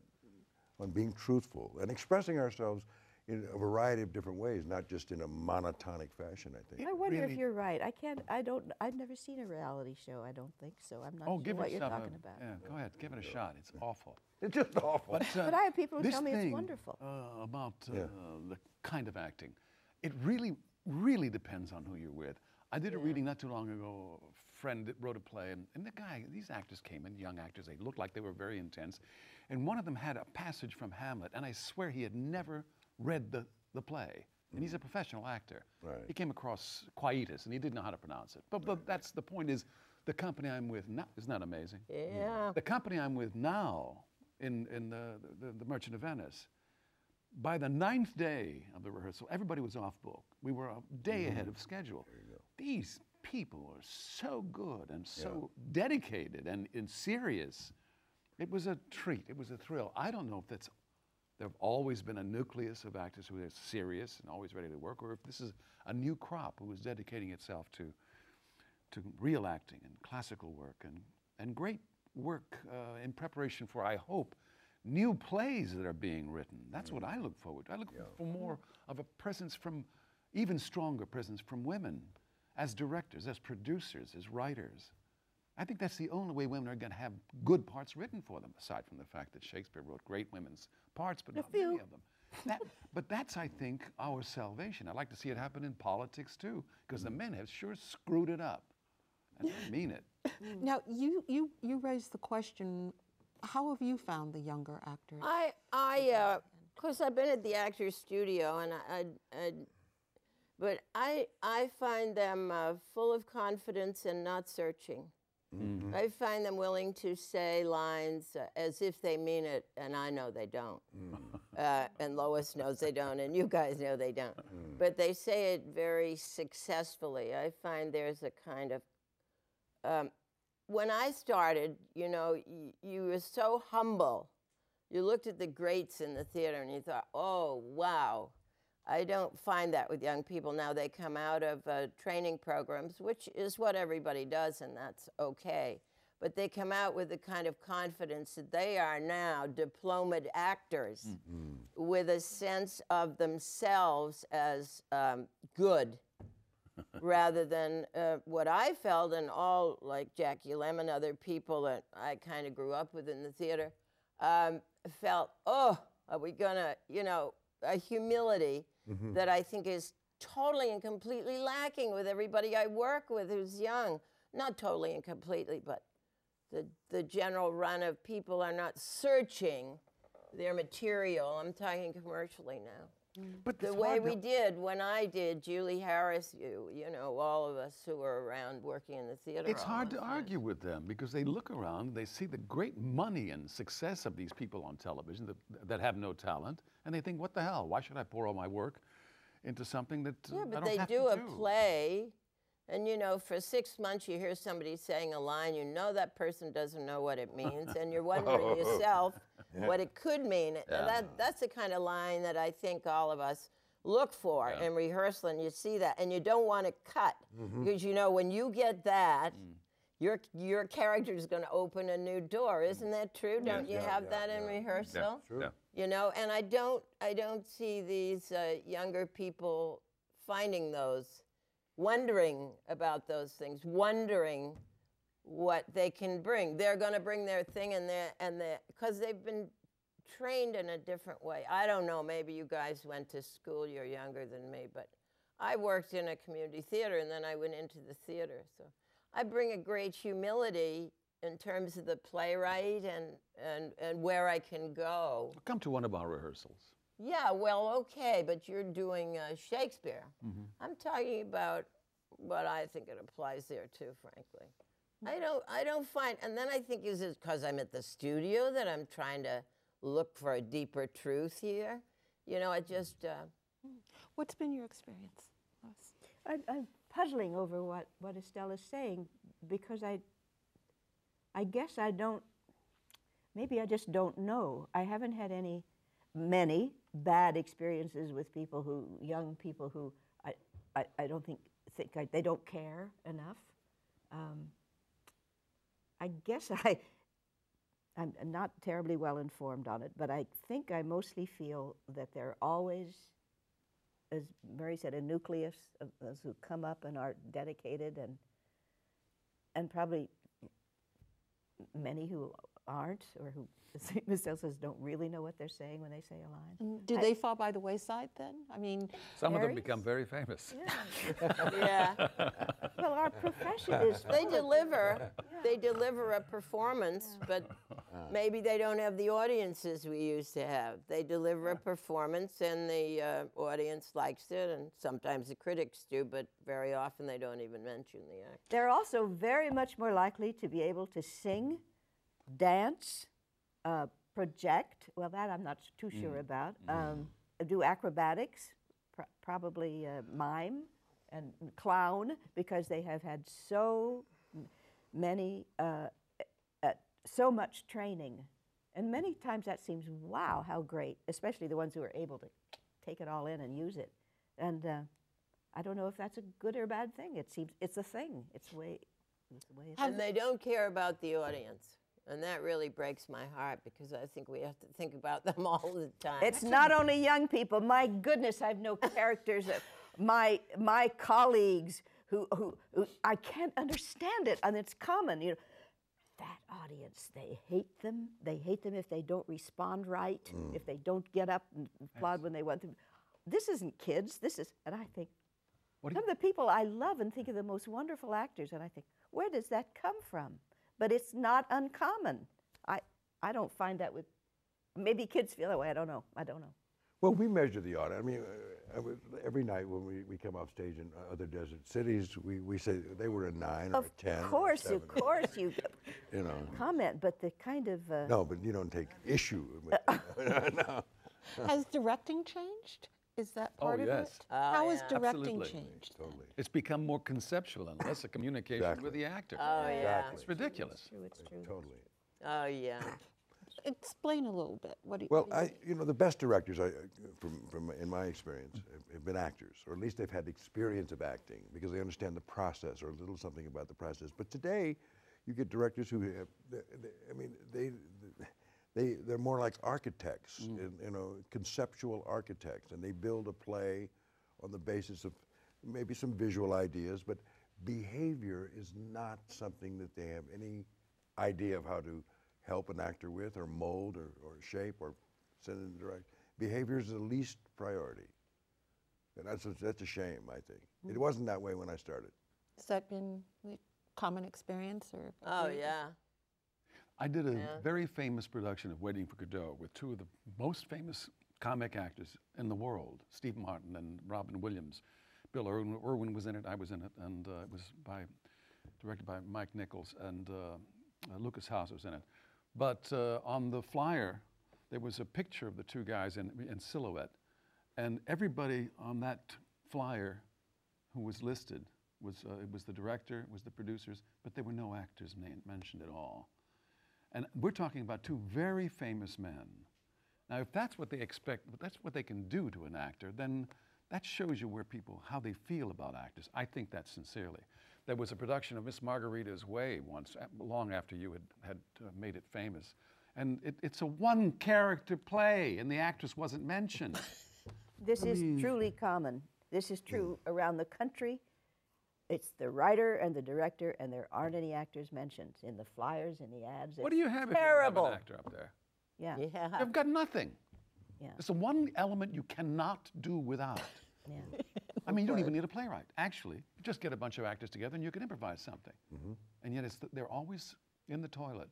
on being truthful and expressing ourselves in a variety of different ways, not just in a monotonic fashion. I think. I wonder really- if you're right. I can't. I don't. I've never seen a reality show. I don't think so. I'm not Oh, sure give what it you're yourself talking a, about. Yeah, go ahead, give it a shot. It's awful. It's just awful. But, uh, But I have people who tell me it's thing, wonderful. Uh, about uh, Yeah. the kind of acting, it really, really depends on who you're with. I did a reading not too long ago. A friend that wrote a play, and, and the guy, these actors came in, young actors. They looked like they were very intense, and one of them had a passage from Hamlet, and I swear he had never read the, the play. And he's a professional actor. Right. He came across quietus, and he didn't know how to pronounce it. But, but that's the point. Is the company I'm with now? Isn't that amazing? Yeah. The company I'm with now, in, in the, the, the Merchant of Venice, by the ninth day of the rehearsal, everybody was off book. We were a day ahead of schedule. These people are so good and so dedicated and, and serious. It was a treat. It was a thrill. I don't know if that's there have always been a nucleus of actors who are serious and always ready to work, or if this is a new crop who is dedicating itself to, to real acting and classical work and, and great work uh, in preparation for, I hope, new plays that are being written. That's what I look forward to. I look for more of a presence from, even stronger presence from women as directors, as producers, as writers. I think that's the only way women are going to have good parts written for them, aside from the fact that Shakespeare wrote great women's parts, but not many of them. That, but that's, I think, our salvation. I'd like to see it happen in politics too, because the men have sure screwed it up. And I mean it. Now, you, you, you raised the question how have you found the younger actors? I, I, uh, of course, I've been at the Actors Studio, and I, I, I but I, I find them uh, full of confidence and not searching. I find them willing to say lines uh, as if they mean it, and I know they don't. Uh, and Lois knows they don't, and you guys know they don't. But they say it very successfully. I find there's a kind of um, when I started, you know, y- you were so humble. You looked at the greats in the theater and you thought, oh, wow. I don't find that with young people now. They come out of uh, training programs, which is what everybody does, and that's okay. But they come out with the kind of confidence that they are now diplomaed actors with a sense of themselves as um, good rather than uh, what I felt, and all like Jackie Lemmon, other people that I kind of grew up with in the theater, um, felt, oh, are we gonna, you know, a humility Mm-hmm. that I think is totally and completely lacking with everybody I work with who's young. Not totally and completely, but the, the general run of people are not searching their material. I'm talking commercially now But the way we to- did when I did, Julie Harris, you, you know, all of us who were around working in the theater. It's hard to time. argue with them because they look around, they see the great money and success of these people on television that, that have no talent, and they think, what the hell? Why should I pour all my work into something that uh, Yeah, I but they do a play, and you know, for six months you hear somebody saying a line, you know that person doesn't know what it means, and you're wondering oh. yourself what it could mean. And that, that's the kind of line that I think all of us look for in rehearsal, and you see that, and you don't want to cut mm-hmm. because you know when you get that. Mm. Your, your character is going to open a new door, mm. isn't that true? Don't you have that in rehearsal? Yeah. you know and i don't i don't see these uh, younger people finding those wondering about those things wondering what they can bring. They're going to bring their thing and their and their because they've been trained in a different way. I don't know maybe you guys went to school you're younger than me but i worked in a community theater and then i went into the theater. So i bring a great humility in terms of the playwright and and and where i can go. Come to one of our rehearsals. Yeah, well, okay, but you're doing uh, Shakespeare. I'm talking about what I think it applies there too, frankly. I don't, I don't find, and then I think is it because I'm at the studio that I'm trying to look for a deeper truth here? You know, I just, uh, What's been your experience? Lois? I, I'm puzzling over what, what Estelle is saying because I, I guess I don't, maybe I just don't know. I haven't had any, many bad experiences with people who, young people who I, I, I don't think, think I, they don't care enough. Um, I guess I, I'm not terribly well informed on it, but I think I mostly feel that they're always as Murray said, a nucleus of those who come up and are dedicated, and and probably many who aren't, or who, as Estelle says, don't really know what they're saying when they say a line. Do they fall by the wayside then? I mean, Some of them become very famous. yeah, Well, our profession is. they full of- deliver, they deliver a performance, but maybe they don't have the audiences we used to have. They deliver a performance, and the uh, audience likes it, and sometimes the critics do, but very often they don't even mention the act. They're also very much more likely to be able to sing, dance, uh, project. Well, that I'm not too sure about. Um, do acrobatics, pr- probably uh, mime and clown, because they have had so many, uh, uh, so much training And many times that seems, wow, how great, especially the ones who are able to take it all in and use it. And uh, I don't know if that's a good or bad thing. It seems it's a thing. It's way, it's the way it is. And they don't care about the audience. And that really breaks my heart because I think we have to think about them all the time. It's not only young people. My goodness, I've no characters. My my colleagues who, who who I can't understand it, and it's common. You know, that audience they hate them. They hate them if they don't respond right, mm. if they don't get up and applaud when they want to. This isn't kids. This is, and I think What do some of the people I love and think are the most wonderful actors, and I think, where does that come from? But it's not uncommon. I I don't find that with. Maybe kids feel that way. I don't know. I don't know. Well, we measure the audit. I mean, uh, every night when we, we come off stage in other desert cities, we, we say they were a nine or a 10. or a course, of course, you You know. comment, but the kind of uh, No, but you don't take issue with no. Has directing changed? Is that Oh, part of yes. it? Oh, How has yeah. directing Absolutely. changed? Totally. It's become more conceptual and less a communication Exactly. with the actor. Oh, yeah. Exactly. It's ridiculous. true. It's true. Totally. Oh, yeah. Explain a little bit. What do you, Well, do you I, you know, the best directors, I, from, from in my experience, have, have been actors, or at least they've had experience of acting because they understand the process or a little something about the process. But today, you get directors who have, they, they, I mean, they, they, they're more like architects, mm. and, you know, conceptual architects, and they build a play on the basis of maybe some visual ideas, but behavior is not something that they have any idea of how to help an actor with or mold or, or shape or send in direct. Behavior is the least priority. And that's a, that's a shame, I think. It mm. wasn't that way when I started. Has that been a common experience or? Oh, yeah. I did a Yeah. very famous production of Waiting for Godot with two of the most famous comic actors in the world, Steve Martin and Robin Williams. Bill Irwin, Irwin was in it, I was in it, and uh, it was by, directed by Mike Nichols, and uh, uh, Lukas Haas was in it. But uh, on the flyer, there was a picture of the two guys in, in silhouette, and everybody on that flyer who was listed was, uh, it was the director, it was the producers, but there were no actors named, mentioned at all. And we're talking about two very famous men. Now, if that's what they expect, that's what they can do to an actor, then that shows you where people, how they feel about actors. I think that sincerely. There was a production of Miss Margarida's Way once, long after you had, had uh, made it famous. And it, it's a one character play, and the actress wasn't mentioned. This is truly common. This is true around the country. It's the writer and the director, and there aren't any actors mentioned in the flyers, in the ads. what do you have if you terrible. have an actor up there? Yeah, Yeah. You've got nothing. yeah, It's the one element you cannot do without. yeah. I mean, you don't even need a playwright. Actually, you just get a bunch of actors together and you can improvise something. Mm -hmm. And yet, it's th- they're always in the toilet.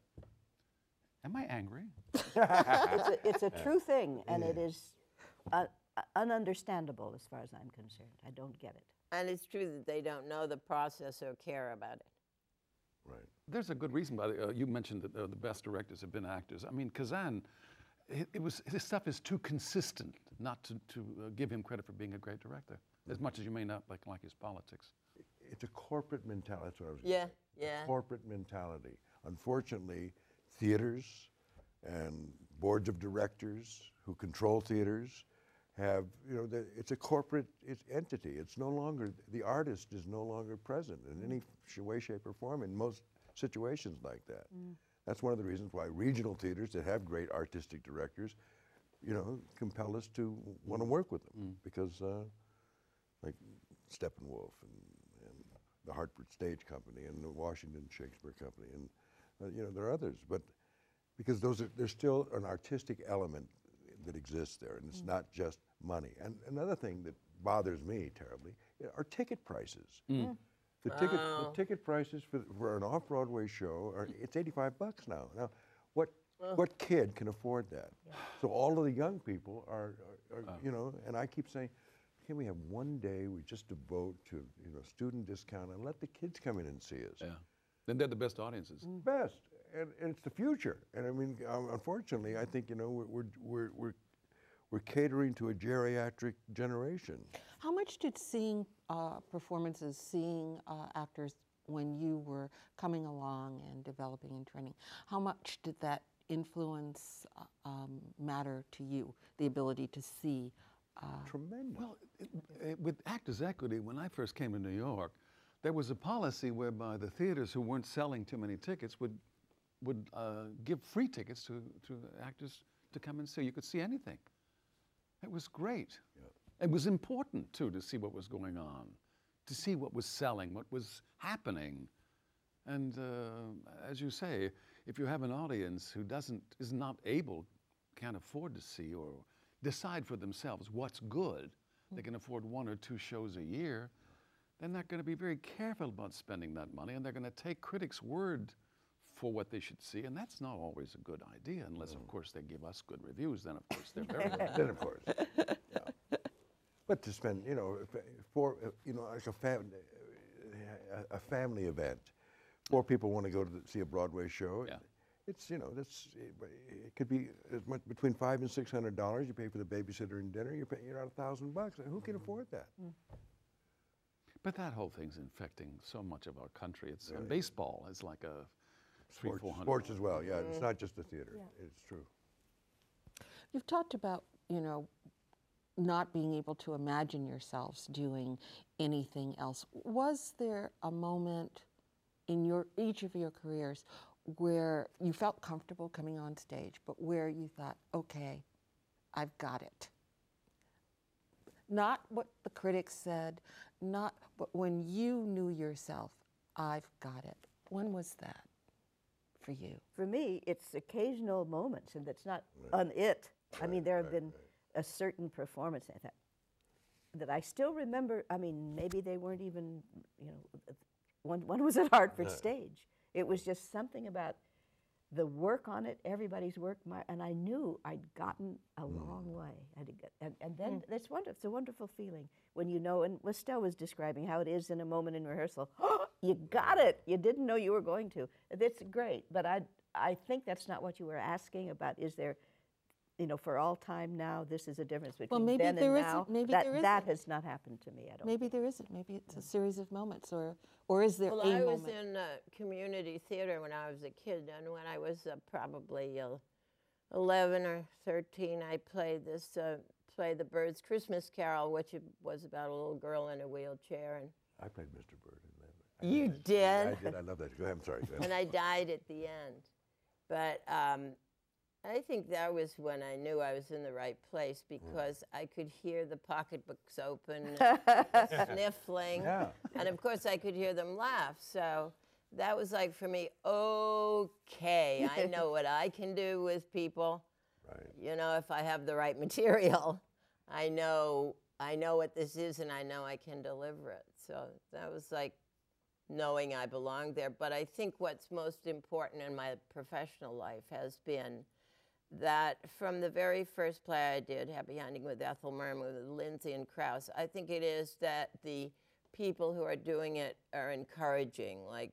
Am I angry? it's, a, it's a true thing, and it is uh, uh, ununderstandable as far as I'm concerned. I don't get it. And it's true that they don't know the process or care about it. Right. There's a good reason why uh, you mentioned that uh, the best directors have been actors. I mean, Kazan, it, it was his stuff is too consistent not to, to uh, give him credit for being a great director, as much as you may not like like his politics. It's a corporate mentality. That's what I was gonna Yeah, say. yeah. Corporate mentality. Unfortunately, theaters and boards of directors who control theaters have, you know, the, it's a corporate it's entity. It's no longer, the artist is no longer present in any way, shape, or form in most situations like that. That's one of the reasons why regional theaters that have great artistic directors, you know, compel us to want to work with them because, uh, like Steppenwolf and, and the Hartford Stage Company and the Washington Shakespeare Company and uh, you know there are others, but because those are there's still an artistic element that exists there, and it's not just money. And another thing that bothers me terribly are ticket prices. The ticket the ticket prices for, for an off Broadway show are it's 85 bucks now. Now, what what kid can afford that? So all of the young people are, are, are you know, and I keep saying, can we have one day we just devote to you know student discount and let the kids come in and see us? Yeah. Then they're the best audiences. Best, and, and it's the future. And I mean, um, unfortunately, I think you know we're we're we're we're, we're catering to a geriatric generation. How much did seeing uh, performances, seeing uh, actors when you were coming along and developing and training, how much did that influence uh, um, matter to you? The ability to see. Uh, Tremendous. Well, it, it, with Actors Equity, when I first came to New York, there was a policy whereby the theaters who weren't selling too many tickets would, would uh, give free tickets to, to actors to come and see. You could see anything. It was great. It was important, too, to see what was going on, to see what was selling, what was happening. And uh, as you say, if you have an audience who doesn't, is not able, can't afford to see or decide for themselves what's good, they can afford one or two shows a year, then they're going to be very careful about spending that money and they're going to take critics' word for what they should see. And that's not always a good idea, unless, of mm. course, they give us good reviews. Then, of course, they're very good. then of course. yeah. But to spend, you know, if- for uh, you know, like a fam- a- a family event, four people want to go to the, see a Broadway show. Yeah. It's you know that's it could be as much between five and six hundred dollars. You pay for the babysitter and dinner. You're, pay you're out a thousand bucks. Who can mm-hmm. afford that? Mm. But that whole thing's infecting so much of our country. It's and uh, baseball is like a three, Sports, four hundred. sports as well. Yeah, it's mm. not just the theater. It's true. You've talked about, you know, not being able to imagine yourselves doing anything else. Was there a moment in your each of your careers where you felt comfortable coming on stage, but where you thought, okay, I've got it? Not what the critics said, not but when you knew yourself, I've got it. When was that for you? For me, it's occasional moments, and that's not on it. I mean, there have been a certain performance that that I still remember. I mean, maybe they weren't even, you know, one one was at Hartford Stage. It was just something about the work on it, everybody's work, my, and I knew I'd gotten a hmm. long way. I'd and, and then that's wonderful. It's a wonderful feeling when you know. And Estelle was describing how it is in a moment in rehearsal. you got it. You didn't know you were going to. That's great. But I, I think that's not what you were asking about. Is there, you know, for all time now, this is a difference between maybe then there and isn't- maybe that there that isn't. has not happened to me at all. Maybe there isn't. Maybe it's a series of moments, or or is there Well, a I was moment? in uh, community theater when I was a kid, and when I was uh, probably uh, 11 or 13, I played this uh, play, The Bird's Christmas Carol, which was about a little girl in a wheelchair, and I played Mr. Bird in that. I You did. did? I did. I love that. Go ahead. I'm sorry. Go ahead. and I died at the end. But um, I think that was when I knew I was in the right place hmm. because I could hear the pocketbooks open, sniffling, Yeah. and of course I could hear them laugh. So that was like for me, okay, I know what I can do with people. Right. You know, if I have the right material, I know I know what this is and I know I can deliver it. So that was like knowing I belonged there. But I think what's most important in my professional life has been that from the very first play I did, Happy Hunting with Ethel Merman with Lindsay and Crouse, I think it is that the people who are doing it are encouraging. Like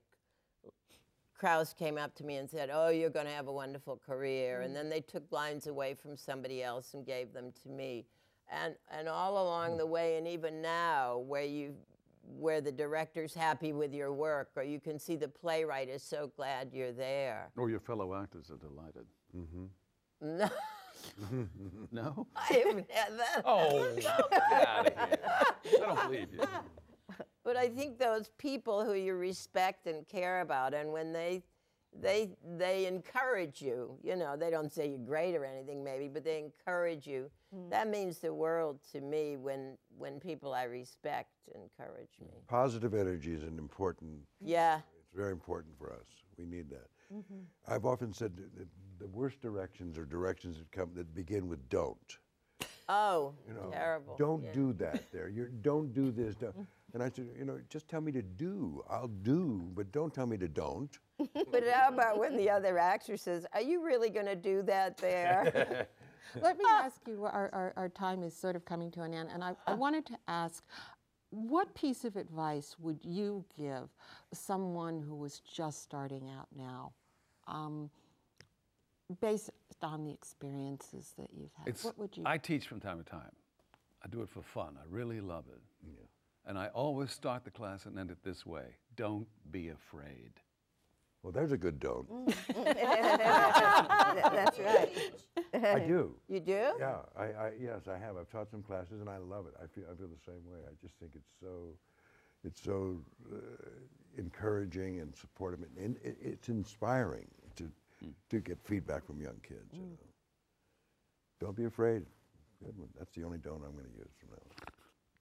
Crouse came up to me and said, Oh, you're going to have a wonderful career. And mm. then they took lines away from somebody else and gave them to me. And, and all along mm. the way, and even now, where, you, where the director's happy with your work, or you can see the playwright is so glad you're there. Or your fellow actors are delighted. Mm-hmm. No, No? I haven't had that. Oh, get out of here. I don't believe you. But I think those people who you respect and care about, and when they they they encourage you, you know, they don't say you're great or anything, maybe, but they encourage you. Hmm. That means the world to me when when people I respect encourage me. Positive energy is an important Yeah. It's very important for us. We need that. Mm-hmm. I've often said that that the worst directions are directions that come that begin with "don't." Oh, You know, terrible. Don't Yeah. do that. There, you don't do this. Don't. And I said, you know, just tell me to do. I'll do, but don't tell me to don't. But how about when the other actor says, "Are you really going to do that there?" Let me ask you, our, our, our time is sort of coming to an end, and I, I wanted to ask what piece of advice would you give someone who was just starting out now, um, based on the experiences that you've had? It's, what would you? I teach from time to time. I do it for fun. I really love it. And I always start the class and end it this way Don't be afraid. Well, there's a good don't. That's right. I do. You do? Yeah, I, I, yes, I have. I've taught some classes and I love it. I feel, I feel the same way. I just think it's so, it's so uh, encouraging and supportive, and it, it's inspiring to to get feedback from young kids. You know. Don't be afraid. Good one. That's the only don't I'm going to use from now. on.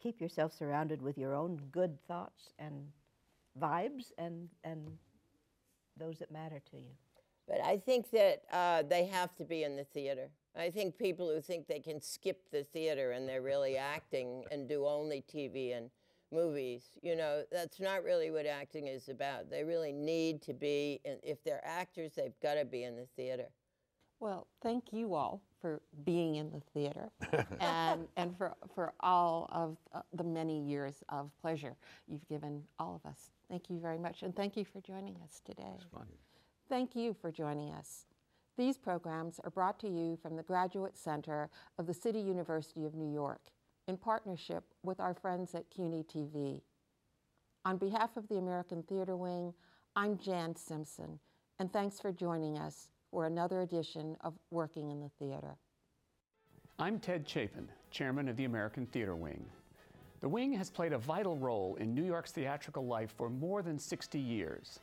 Keep yourself surrounded with your own good thoughts and vibes and, and those that matter to you. But I think that uh, they have to be in the theater. I think people who think they can skip the theater and they're really acting and do only TV and movies, you know, that's not really what acting is about. They really need to be, in, if they're actors, they've got to be in the theater. Well, thank you all for being in the theater and, and for, for all of uh, the many years of pleasure you've given all of us. Thank you very much. And thank you for joining us today. Thank you for joining us. These programs are brought to you from the Graduate Center of the City University of New York in partnership with our friends at CUNY TV. On behalf of the American Theater Wing, I'm Jan Simpson, and thanks for joining us for another edition of Working in the Theater. I'm Ted Chapin, chairman of the American Theater Wing. The Wing has played a vital role in New York's theatrical life for more than 60 years.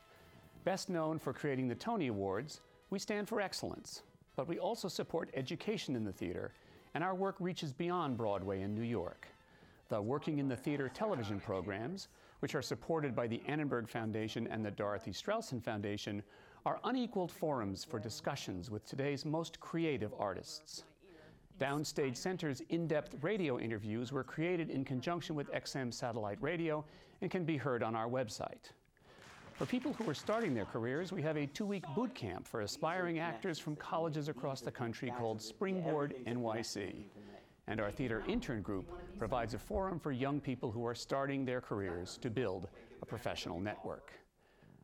Best known for creating the Tony Awards, we stand for excellence, but we also support education in the theater, and our work reaches beyond Broadway in New York. The Working in the Theater television programs, which are supported by the Annenberg Foundation and the Dorothy Strelsin Foundation, are unequaled forums for discussions with today's most creative artists. Downstage Center's in depth radio interviews were created in conjunction with XM Satellite Radio and can be heard on our website. For people who are starting their careers, we have a two week boot camp for aspiring actors from colleges across the country called Springboard NYC. And our theater intern group provides a forum for young people who are starting their careers to build a professional network.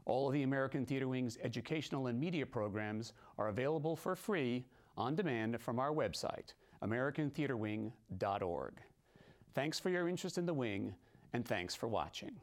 All of the American Theater Wing's educational and media programs are available for free on demand from our website, americantheaterwing.org. Thanks for your interest in the Wing, and thanks for watching.